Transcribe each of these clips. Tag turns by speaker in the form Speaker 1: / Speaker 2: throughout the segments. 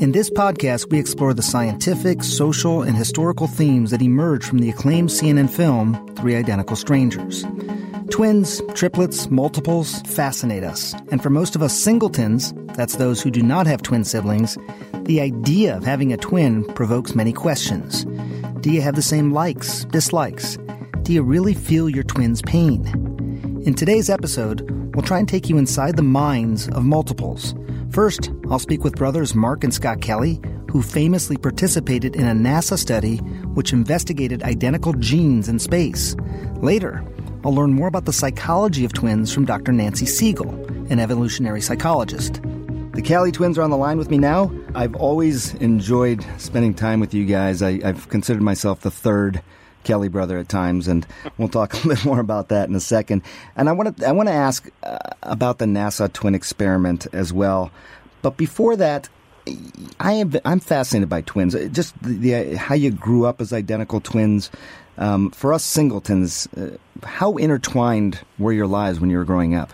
Speaker 1: In this podcast, we explore the scientific, social, and historical themes that emerge from the acclaimed CNN film Three Identical Strangers. Twins, triplets, multiples fascinate us. And for most of us singletons, that's those who do not have twin siblings, the idea of having a twin provokes many questions. Do you have the same likes, dislikes? Do you really feel your twin's pain? In today's episode, we'll try and take you inside the minds of multiples. First, I'll speak with brothers Mark and Scott Kelly, who famously participated in a NASA study which investigated identical genes in space. Later, I'll learn more about the psychology of twins from Dr. Nancy Segal, an evolutionary psychologist. The Kelly twins are on the line with me now. I've always enjoyed spending time with you guys. I, have considered myself the third Kelly brother at times, and we'll talk a bit more about that in a second. And I want to I want to ask uh, about the NASA twin experiment as well. But before that, I am I'm fascinated by twins. Just the, the how you grew up as identical twins. Um, for us singletons, uh, how intertwined were your lives when you were growing up?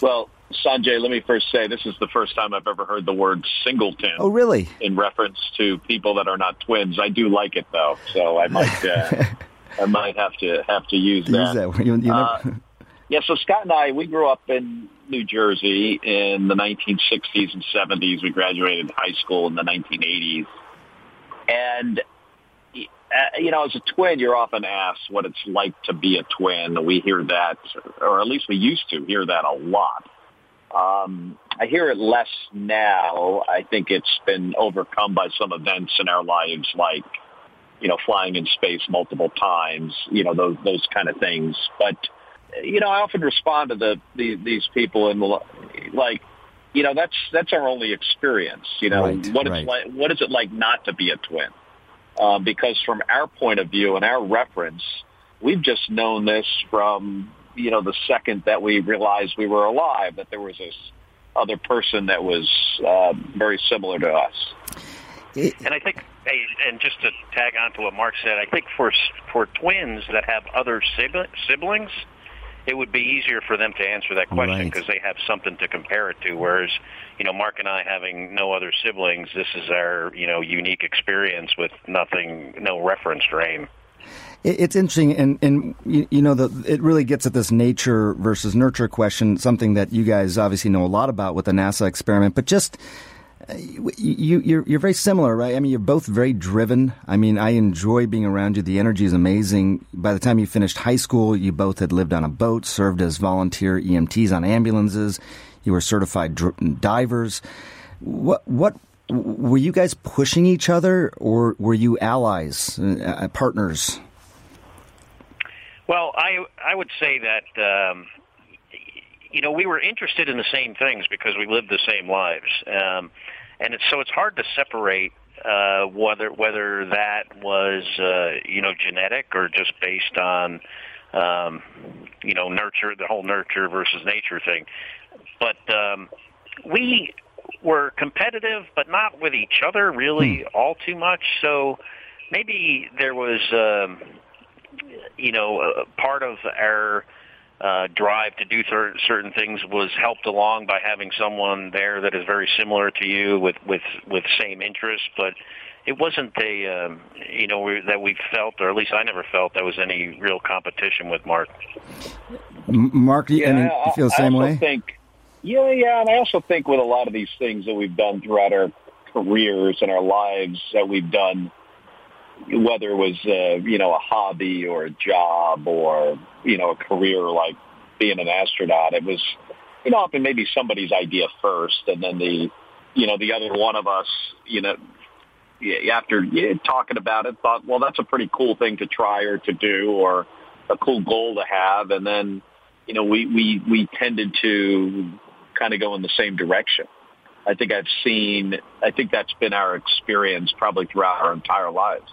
Speaker 2: Well, Sanjay, let me first say this is the first time I've ever heard the word singleton.
Speaker 1: Oh, really?
Speaker 2: In reference to people that are not twins. I do like it though, so I might uh, I might have to have to use that.
Speaker 1: Use that. You, you
Speaker 2: uh, yeah, so Scott and I, we grew up in New Jersey in the 1960s and 70s. We graduated high school in the 1980s. And uh, you know, as a twin, you're often asked what it's like to be a twin. We hear that, or at least we used to hear that a lot. Um, I hear it less now. I think it's been overcome by some events in our lives, like you know, flying in space multiple times. You know, those those kind of things. But you know, I often respond to the, the these people and like, you know, that's that's our only experience. You know,
Speaker 1: right,
Speaker 2: what
Speaker 1: right.
Speaker 2: it's like. What is it like not to be a twin? Uh, because from our point of view and our reference, we've just known this from, you know, the second that we realized we were alive, that there was this other person that was uh, very similar to us.
Speaker 3: And I think, and just to tag on to what Mark said, I think for for twins that have other siblings, it would be easier for them to answer that question because
Speaker 1: right.
Speaker 3: they have something to compare it to. Whereas, you know, Mark and I having no other siblings, this is our you know unique experience with nothing, no reference frame.
Speaker 1: It's interesting, and and you know, the, it really gets at this nature versus nurture question, something that you guys obviously know a lot about with the NASA experiment. But just you, you're you're very similar, right? I mean, you're both very driven. I mean, I enjoy being around you. The energy is amazing. By the time you finished high school, you both had lived on a boat, served as volunteer EMTs on ambulances. You were certified dr- divers. What what were you guys pushing each other, or were you allies, uh, partners?
Speaker 3: Well, I I would say that. Um, you know, we were interested in the same things because we lived the same lives. Um, and it's, so it's hard to separate uh, whether whether that was uh, you know genetic or just based on um, you know nurture the whole nurture versus nature thing. But um, we were competitive, but not with each other really
Speaker 1: hmm.
Speaker 3: all too much. So maybe there was um, you know a part of our uh, drive to do th- certain things was helped along by having someone there that is very similar to you with with with same interests, but it wasn't a um, you know we, that we felt, or at least I never felt there was any real competition with Mark.
Speaker 1: Mark, yeah, and you feel the same
Speaker 2: I
Speaker 1: way?
Speaker 2: Think, yeah, yeah, and I also think with a lot of these things that we've done throughout our careers and our lives that we've done whether it was uh, you know a hobby or a job or you know a career like being an astronaut. It was you know often maybe somebody's idea first, and then the you know the other one of us you know after talking about it, thought, well, that's a pretty cool thing to try or to do, or a cool goal to have, and then you know we we we tended to kind of go in the same direction. I think I've seen. I think that's been our experience probably throughout our entire lives.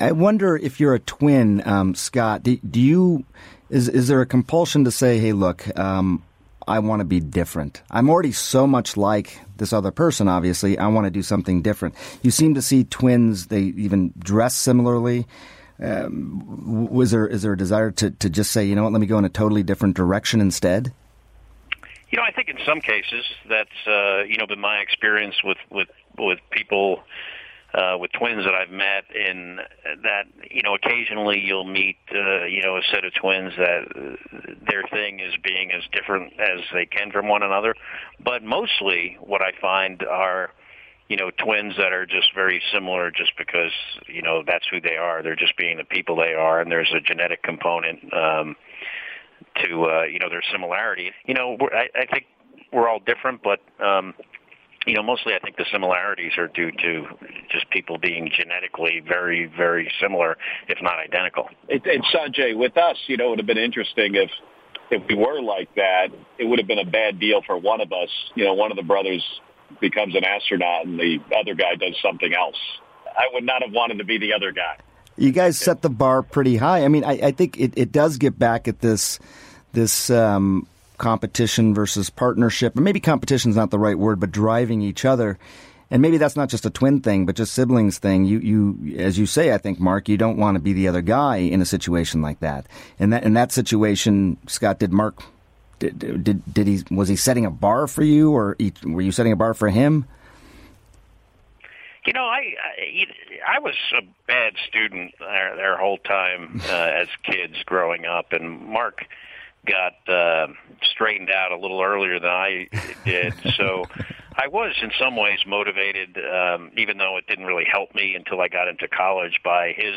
Speaker 1: I wonder if you're a twin, um, Scott. Do, do, you is is there a compulsion to say, "Hey, look, um, I want to be different. I'm already so much like this other person. Obviously, I want to do something different." You seem to see twins; they even dress similarly. Um, was there is there a desire to to just say, you know what, let me go in a totally different direction instead?
Speaker 3: You know, I think in some cases that's uh, you know been my experience with with with people uh, with twins that I've met in that you know occasionally you'll meet uh, you know a set of twins that their thing is being as different as they can from one another, but mostly what I find are you know twins that are just very similar just because you know that's who they are. They're just being the people they are, and there's a genetic component. Um, to uh, you know their similarity. You know, we're, I, I think we're all different, but um, you know, mostly I think the similarities are due to just people being genetically very, very similar, if not identical.
Speaker 2: It, and Sanjay, with us, you know, it would have been interesting if if we were like that. It would have been a bad deal for one of us. You know, one of the brothers becomes an astronaut and the other guy does something else. I would not have wanted to be the other guy.
Speaker 1: You guys set the bar pretty high. I mean, I, I think it, it does get back at this this um, competition versus partnership, and maybe competition is not the right word, but driving each other. And maybe that's not just a twin thing, but just siblings thing. You, you, as you say, I think, Mark, you don't want to be the other guy in a situation like that. And that, in that situation, Scott, did Mark, did, did, did he, was he setting a bar for you, or were you setting a bar for him?
Speaker 3: You know, I, I I was a bad student their, their whole time uh, as kids growing up, and Mark got uh, straightened out a little earlier than I did. So I was in some ways motivated, um, even though it didn't really help me until I got into college by his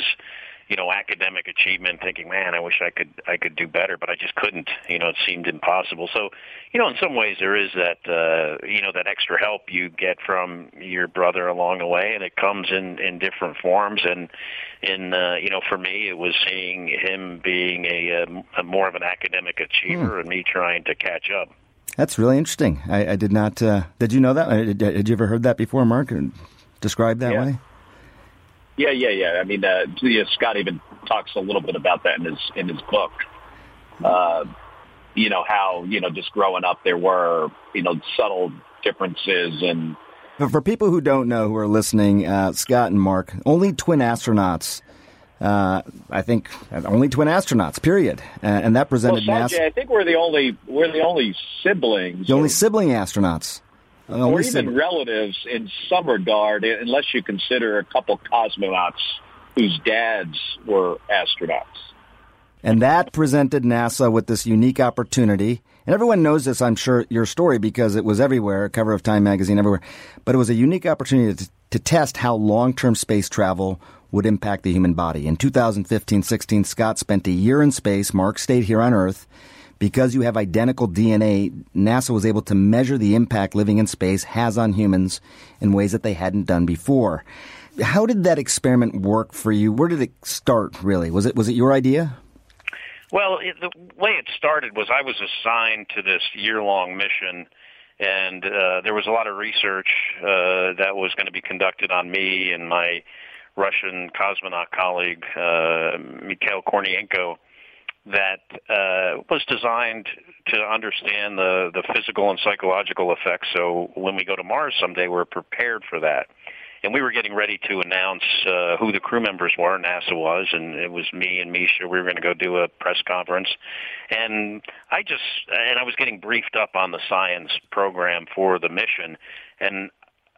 Speaker 3: you know academic achievement thinking man i wish i could i could do better but i just couldn't. You know it seemed impossible. So you know in some ways there is that uh you know that extra help you get from your brother along the way and it comes in in different forms. And in uh you know for me it was seeing him being a, a, a more of an academic achiever hmm. and me trying to catch up.
Speaker 1: That's really interesting. I, I did not uh did you know that? Did, did you ever heard that before mark described that
Speaker 2: yeah.
Speaker 1: way
Speaker 2: yeah, yeah, yeah. I mean, uh, yeah, Scott even talks a little bit about that in his in his book. Uh, you know how you know just growing up there were you know subtle differences and.
Speaker 1: But for people who don't know, who are listening, uh, Scott and Mark, only twin astronauts. Uh, I think only twin astronauts. Period. and that presented
Speaker 2: well, Sanjay,
Speaker 1: NASA.
Speaker 2: I think we're the only we're the only siblings.
Speaker 1: The only sibling astronauts
Speaker 2: or even relatives in some regard, unless you consider a couple cosmonauts whose dads were astronauts.
Speaker 1: And that presented NASA with this unique opportunity. And everyone knows this, I'm sure, your story because it was everywhere, cover of Time magazine, everywhere. But it was a unique opportunity to, to test how long term space travel would impact the human body. In 2015 16, Scott spent a year in space. Mark stayed here on Earth. Because you have identical DNA, NASA was able to measure the impact living in space has on humans in ways that they hadn't done before. How did that experiment work for you? Where did it start, really? Was it, was it your idea?
Speaker 3: Well, it, the way it started was I was assigned to this year-long mission, and uh, there was a lot of research uh, that was going to be conducted on me and my Russian cosmonaut colleague, uh, Mikhail Kornienko that uh, was designed to understand the, the physical and psychological effects. So when we go to Mars someday, we're prepared for that. And we were getting ready to announce uh, who the crew members were. NASA was, and it was me and Misha. We were going to go do a press conference, and I just and I was getting briefed up on the science program for the mission, and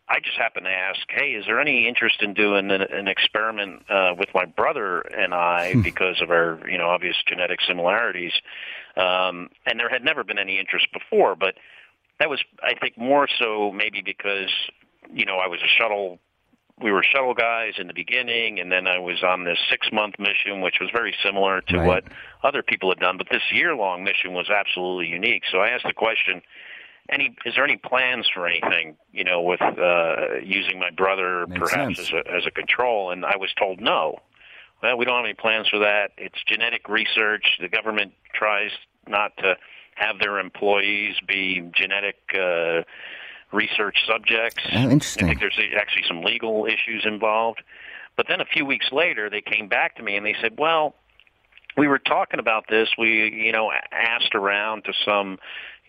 Speaker 3: I just happened to ask, hey, is there any interest in doing an, an experiment uh, with my brother and I hmm. because of our, you know, obvious genetic similarities? Um, and there had never been any interest before, but that was, I think, more so maybe because, you know, I was a shuttle. We were shuttle guys in the beginning, and then I was on this six-month mission, which was very similar to right. what other people had done. But this year-long mission was absolutely unique. So I asked the question any is there any plans for anything you know with uh, using my brother
Speaker 4: Makes
Speaker 3: perhaps
Speaker 4: sense.
Speaker 3: as a, as a control? And I was told no. Well, we don't have any plans for that. It's genetic research. The government tries not to have their employees be genetic uh, research subjects.
Speaker 1: Oh, interesting.
Speaker 3: I think there's actually some legal issues involved. But then a few weeks later, they came back to me and they said, "Well, we were talking about this. We, you know, asked around to some,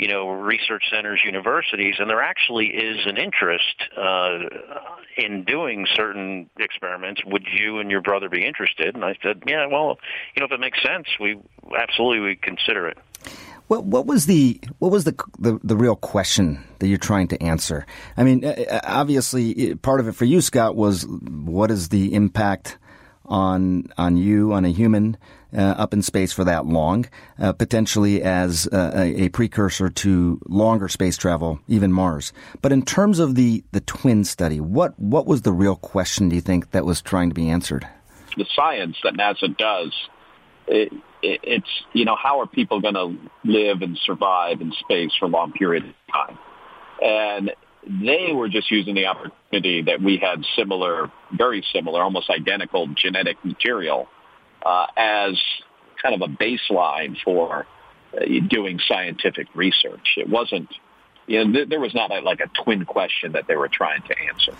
Speaker 3: you know, research centers, universities, and there actually is an interest uh, in doing certain experiments. Would you and your brother be interested?" And I said, "Yeah, well, you know, if it makes sense, we absolutely would consider it."
Speaker 1: What what was the what was the, the the real question that you're trying to answer? I mean, uh, uh, obviously, part of it for you, Scott, was what is the impact on on you on a human uh, up in space for that long, uh, potentially as uh, a, a precursor to longer space travel, even Mars. But in terms of the the twin study, what what was the real question? Do you think that was trying to be answered?
Speaker 2: the science that NASA does, it, it, it's, you know, how are people going to live and survive in space for long periods of time? And they were just using the opportunity that we had similar, very similar, almost identical genetic material uh, as kind of a baseline for uh, doing scientific research. It wasn't, you know, th- there was not a, like a twin question that they were trying to answer.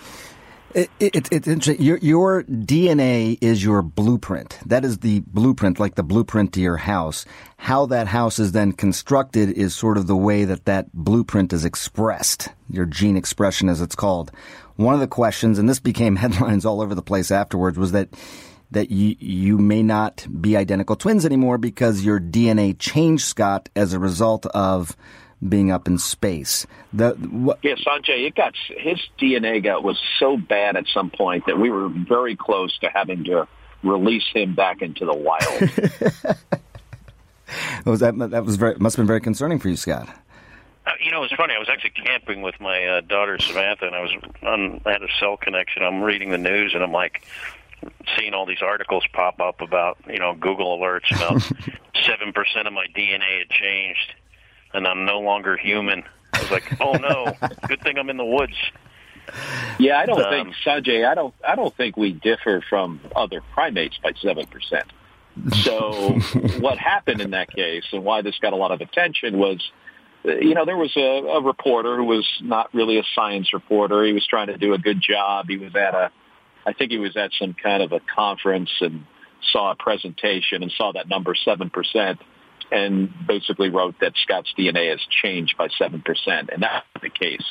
Speaker 1: It, it, it's interesting. Your, your DNA is your blueprint. That is the blueprint, like the blueprint to your house. How that house is then constructed is sort of the way that that blueprint is expressed. Your gene expression, as it's called. One of the questions, and this became headlines all over the place afterwards, was that that you you may not be identical twins anymore because your DNA changed, Scott, as a result of being up in space. The what,
Speaker 2: Yeah, Sanjay, it got his DNA got was so bad at some point that we were very close to having to release him back into the wild.
Speaker 1: was that that was very must have been very concerning for you, Scott.
Speaker 3: Uh, you know, it's funny. I was actually camping with my uh, daughter Samantha, and I was on I had a cell connection. I'm reading the news, and I'm like seeing all these articles pop up about you know Google alerts about seven percent of my DNA had changed, and I'm no longer human. I was like, oh no, good thing I'm in the woods.
Speaker 2: yeah, I don't
Speaker 3: Um,
Speaker 2: think Sanjay. I don't. I don't think we differ from other primates by seven percent. So what happened in that case, and why this got a lot of attention, was uh, you know, there was a, a reporter who was not really a science reporter. He was trying to do a good job. He was at a, I think he was at some kind of a conference and saw a presentation and saw that number 7% and basically wrote that Scott's DNA has changed by 7%. And that's the case.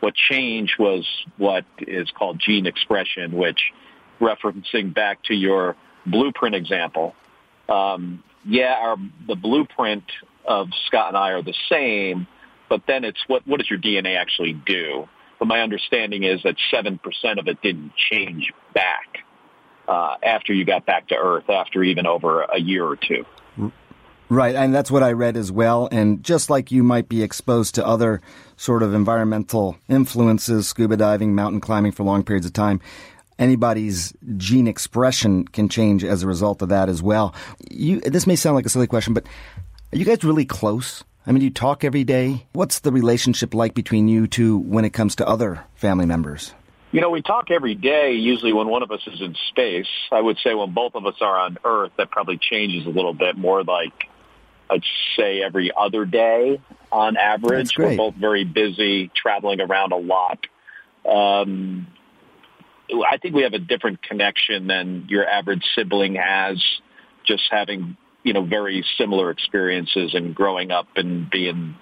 Speaker 2: What changed was what is called gene expression, which referencing back to your blueprint example, um, yeah, our, the blueprint of Scott and I are the same, but then it's what, what does your DNA actually do? But my understanding is that 7% of it didn't change back uh, after you got back to Earth, after even over a year or two.
Speaker 1: Right, and that's what I read as well. And just like you might be exposed to other sort of environmental influences, scuba diving, mountain climbing for long periods of time, anybody's gene expression can change as a result of that as well. You, this may sound like a silly question, but are you guys really close? I mean, you talk every day. What's the relationship like between you two when it comes to other family members?
Speaker 2: You know, we talk every day, usually when one of us is in space. I would say when both of us are on Earth, that probably changes a little bit more like, I'd say every other day on average. We're both very busy, traveling around a lot. Um, I think we have a different connection than your average sibling has, just having, you know, very similar experiences and growing up and being,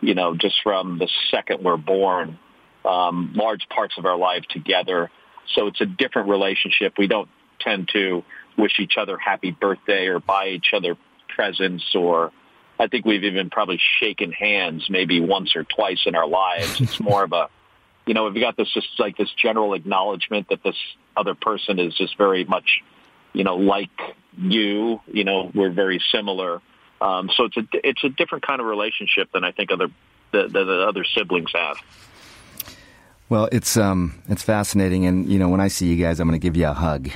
Speaker 2: you know, just from the second we're born, um, large parts of our life together. So it's a different relationship. We don't tend to wish each other happy birthday or buy each other presents or I think we've even probably shaken hands maybe once or twice in our lives. It's more of a, you know, we've got this just like this general acknowledgement that this other person is just very much, you know, like you. You know, we're very similar. Um, so it's a it's a different kind of relationship than I think other the, the, the other siblings have.
Speaker 1: Well, it's um, it's fascinating, and you know, when I see you guys, I'm going to give you a hug,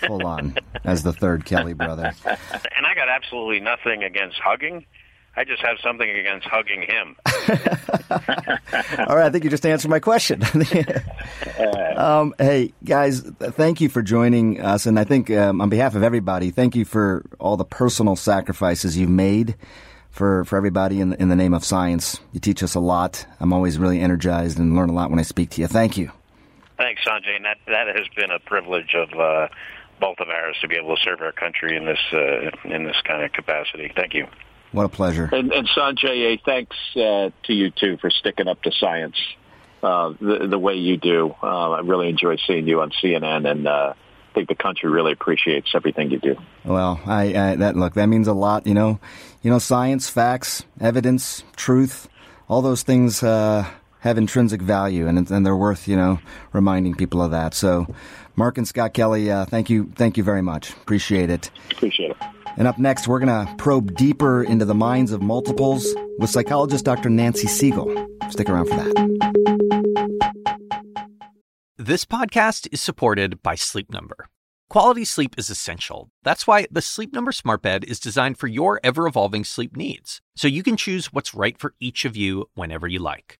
Speaker 1: full on, as the third Kelly brother.
Speaker 3: And I got absolutely nothing against hugging. I just have something against hugging him.
Speaker 1: All right, I think you just answered my question. um, hey, guys, thank you for joining us. And I think um, on behalf of everybody, thank you for all the personal sacrifices you've made for, for everybody in the, in the name of science. You teach us a lot. I'm always really energized and learn a lot when I speak to you. Thank you.
Speaker 3: Thanks, Sanjay. And that, that has been a privilege of uh, both of ours to be able to serve our country in this uh, in this kind of capacity. Thank you.
Speaker 1: What a pleasure.
Speaker 2: And, and Sanjay, thanks uh, to you too for sticking up to science uh, the, the way you do. Uh, I really enjoy seeing you on CNN, and uh, I think the country really appreciates everything you do.
Speaker 1: Well, I, I that look that means a lot. You know, you know, science, facts, evidence, truth, all those things uh, have intrinsic value, and and they're worth you know reminding people of that. So, Mark and Scott Kelly, uh, thank you, thank you very much. Appreciate it.
Speaker 2: Appreciate it.
Speaker 1: And up next, we're going to probe deeper into the minds of multiples with psychologist Dr. Nancy Segal. Stick around for that.
Speaker 5: This podcast is supported by Sleep Number. Quality sleep is essential. That's why the Sleep Number Smart Bed is designed for your ever evolving sleep needs, so you can choose what's right for each of you whenever you like.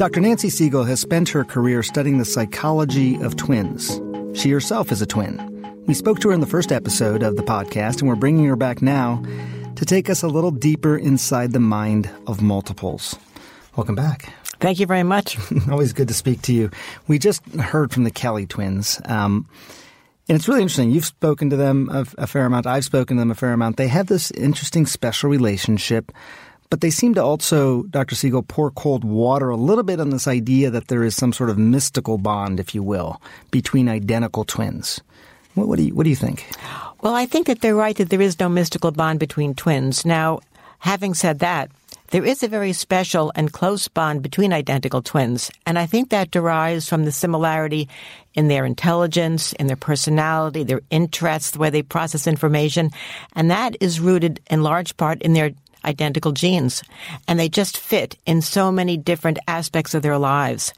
Speaker 1: Dr. Nancy Segal has spent her career studying the psychology of twins. She herself is a twin. We spoke to her in the first episode of the podcast, and we're bringing her back now to take us a little deeper inside the mind of multiples. Welcome back.
Speaker 6: Thank you very much.
Speaker 1: Always good to speak to you. We just heard from the Kelly twins. Um, and it's really interesting. You've spoken to them a, a, fair amount. I've spoken to them a fair amount. They have this interesting special relationship, but they seem to also, Dr. Segal, pour cold water a little bit on this idea that there is some sort of mystical bond, if you will, between identical twins. What, what do you What do you think?
Speaker 6: Well, I think that they're right that there is no mystical bond between twins. Now, having said that, there is a very special and close bond between identical twins, and I think that derives from the similarity in their intelligence, in their personality, their interests, the way they process information, and that is rooted in large part in their identical genes and they just fit in so many different aspects of their lives.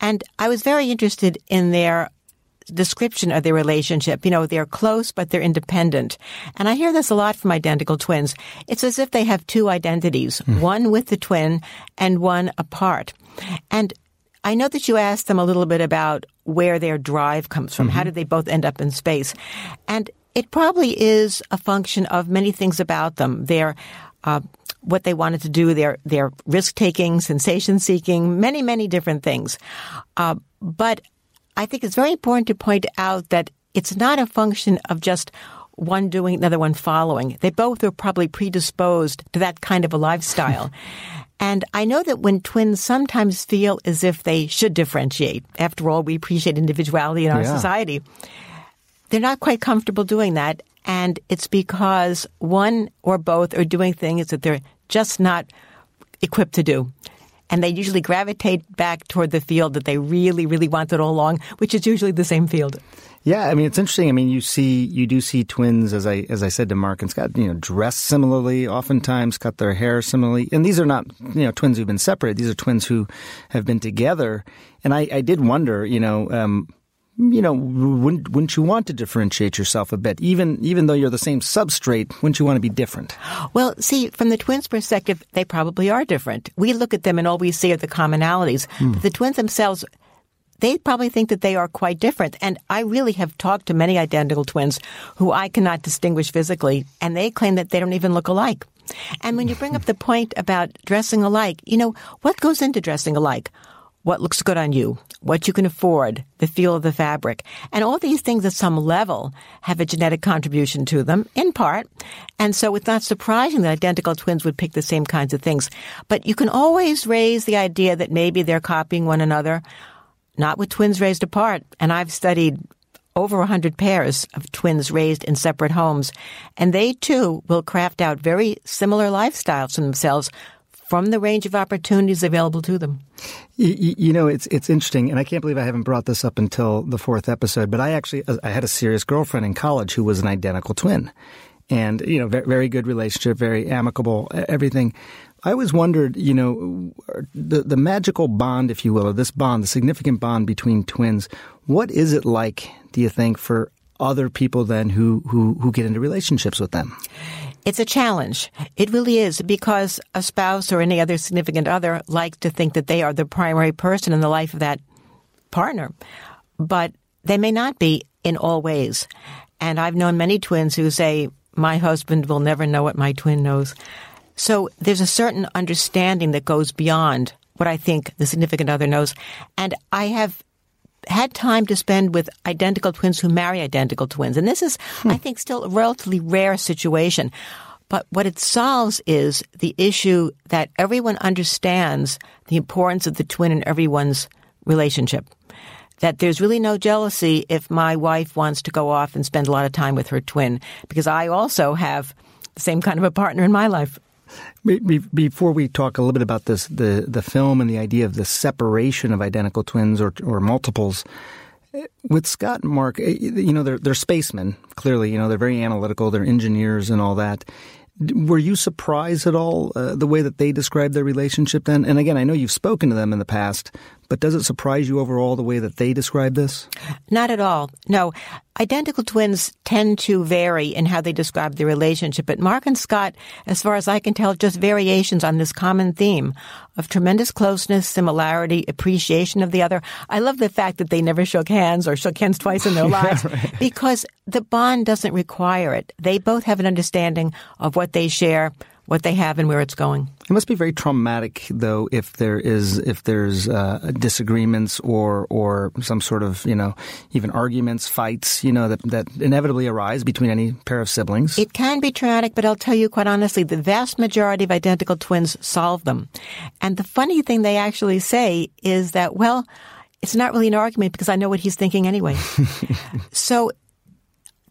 Speaker 6: And I was very interested in their description of their relationship. You know, they're close, but they're independent. And I hear this a lot from identical twins. It's as if they have two identities, mm. one with the twin and one apart. And I know that you asked them a little bit about where their drive comes from. Mm-hmm. How did they both end up in space? And it probably is a function of many things about them. Their uh, what they wanted to do, their their risk taking, sensation seeking, many many different things. Uh, but I think it's very important to point out that it's not a function of just one doing, another one following. They both are probably predisposed to that kind of a lifestyle. and I know that when twins sometimes feel as if they should differentiate, after all, we appreciate individuality in our yeah. society, they're not quite comfortable doing that. And it's because one or both are doing things that they're just not equipped to do. And they usually gravitate back toward the field that they really, really wanted all along, which is usually the same field.
Speaker 1: Yeah, I mean it's interesting. I mean you see you do see twins as I as I said to Mark and Scott, you know, dress similarly, oftentimes cut their hair similarly. And these are not, you know, twins who've been separated. These are twins who have been together. And I, I did wonder, you know, um, you know, wouldn't, wouldn't you want to differentiate yourself a bit? Even even though you're the same substrate, wouldn't you want to be different?
Speaker 6: Well, see, from the twins' perspective, they probably are different. We look at them and all we see are the commonalities. Hmm. the twins themselves, they probably think that they are quite different. And I really have talked to many identical twins who I cannot distinguish physically, and they claim that they don't even look alike. And when you bring up the point about dressing alike, you know, what goes into dressing alike? What looks good on you, what you can afford, the feel of the fabric. And all these things at some level have a genetic contribution to them, in part. And so it's not surprising that identical twins would pick the same kinds of things. But you can always raise the idea that maybe they're copying one another, not with twins raised apart. And I've studied over 100 pairs of twins raised in separate homes, and they too will craft out very similar lifestyles for themselves from the range of opportunities available to them.
Speaker 1: You, you, know, it's it's interesting, and I can't believe I haven't brought this up until the fourth episode. But I actually uh, I had a serious girlfriend in college who was an identical twin, and you know, very, very good relationship, very amicable, everything. I always wondered, you know, the the magical bond, if you will, or this bond, the significant bond between twins. What is it like? Do you think for other people then who who who get into relationships with them?
Speaker 6: It's a challenge. It really is because a spouse or any other significant other like to think that they are the primary person in the life of that partner. But they may not be in all ways. And I've known many twins who say, my husband will never know what my twin knows. So there's a certain understanding that goes beyond what I think the significant other knows. And I have had time to spend with identical twins who marry identical twins. And this is, hmm. I think, still a relatively rare situation. But what it solves is the issue that everyone understands the importance of the twin in everyone's relationship. That there's really no jealousy if my wife wants to go off and spend a lot of time with her twin, because I also have the same kind of a partner in my life.
Speaker 1: Before we talk a little bit about this, the the film and the idea of the separation of identical twins or or multiples, with Scott and Mark, eh, you know, they're they're spacemen. Clearly, you know, they're very analytical. They're engineers and all that. Were you surprised at all uh, the way that they described their relationship then? And again, I know you've spoken to them in the past, but does it surprise you overall the way that they describe this?
Speaker 6: Not at all. No. Identical twins tend to vary in how they describe their relationship, but Mark and Scott, as far as I can tell, just variations on this common theme of tremendous closeness, similarity, appreciation of the other. I love the fact that they never shook hands or shook hands twice in their lives yeah, right. because the bond doesn't require it. They both have an understanding of what they share, what they have and where it's going.
Speaker 1: It must be very traumatic, though, if there is if there's uh, disagreements or or some sort of you know even arguments, fights, you know that that inevitably arise between any pair of siblings.
Speaker 6: It can be traumatic, but I'll tell you quite honestly, the vast majority of identical twins solve them. And the funny thing they actually say is that well. It's not really an argument because I know what he's thinking anyway. so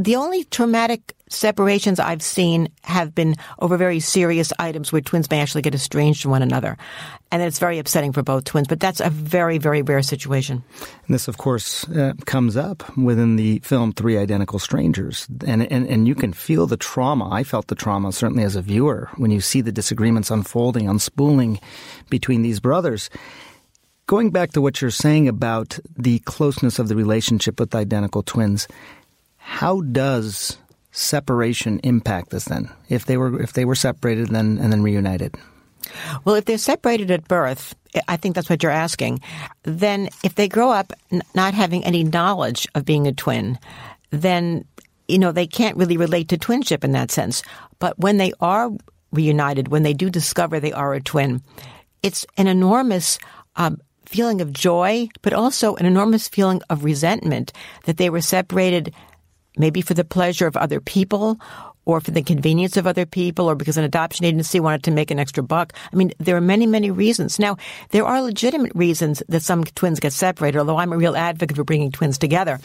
Speaker 6: the only traumatic separations I've seen have been over very serious items where twins may actually get estranged from one another. And it's very upsetting for both twins, but that's a very, very rare situation.
Speaker 1: And this, of course, uh, comes up within the film Three Identical Strangers. And, and, and you can feel the trauma. I felt the trauma, certainly as a viewer, when you see the disagreements unfolding, unspooling between these brothers. Going back to what you're saying about the closeness of the relationship with identical twins, how does separation impact this then? If they were if they were separated then and then reunited?
Speaker 6: Well, if they're separated at birth, I think that's what you're asking. Then, if they grow up n- not having any knowledge of being a twin, then you know they can't really relate to twinship in that sense. But when they are reunited, when they do discover they are a twin, it's an enormous um, feeling of joy, but also an enormous feeling of resentment that they were separated maybe for the pleasure of other people or for the convenience of other people or because an adoption agency wanted to make an extra buck. I mean, there are many, many reasons. Now, there are legitimate reasons that some twins get separated, although I'm a real advocate for bringing twins together.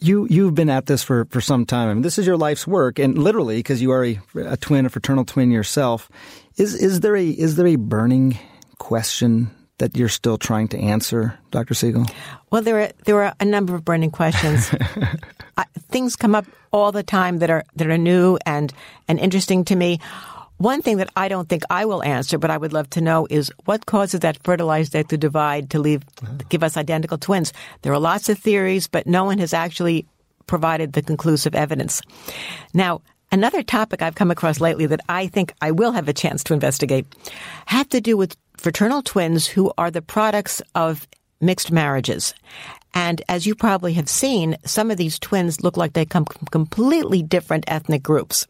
Speaker 1: You you've been at this for, for some time. I mean, this is your life's work, and literally because you are a, a twin, a fraternal twin yourself. Is is there a is there a burning question that you're still trying to answer, Dr. Segal?
Speaker 6: Well, there are there are a number of burning questions. Things come up all the time that are that are new and and interesting to me. One thing that I don't think I will answer, but I would love to know, is what causes that fertilized egg to divide to leave give us identical twins. There are lots of theories, but no one has actually provided the conclusive evidence. Now, another topic I've come across lately that I think I will have a chance to investigate have to do with fraternal twins who are the products of mixed marriages. And as you probably have seen, some of these twins look like they come from completely different ethnic groups.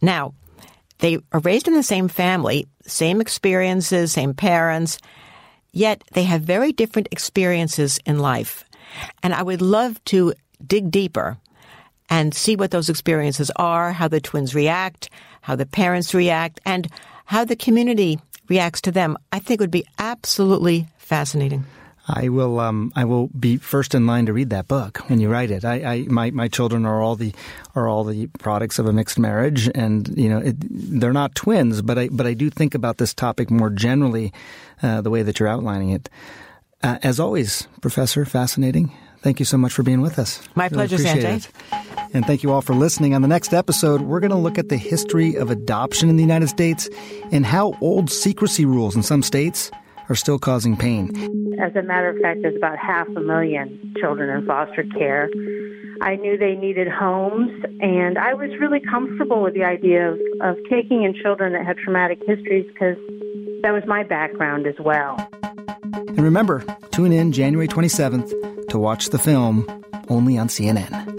Speaker 6: Now, they are raised in the same family, same experiences, same parents, yet they have very different experiences in life. And I would love to dig deeper and see what those experiences are, how the twins react, how the parents react, and how the community reacts to them. I think would be absolutely fascinating.
Speaker 1: I will. Um, I will be first in line to read that book when you write it. I, I my my children are all the are all the products of a mixed marriage, and you know it, they're not twins. But I but I do think about this topic more generally, uh, the way that you're outlining it. Uh, as always, Professor, fascinating. Thank you so much for being with us.
Speaker 6: My pleasure,
Speaker 1: really
Speaker 6: Sanjay.
Speaker 1: It. And thank you all for listening. On the next episode, we're going to look at the history of adoption in the United States and how old secrecy rules in some states are still causing pain.
Speaker 7: As a matter of fact, there's about half a million children in foster care. I knew they needed homes, and I was really comfortable with the idea of, of taking in children that had traumatic histories because that was my background as well.
Speaker 1: And remember, tune in January 27th to watch the film only on CNN.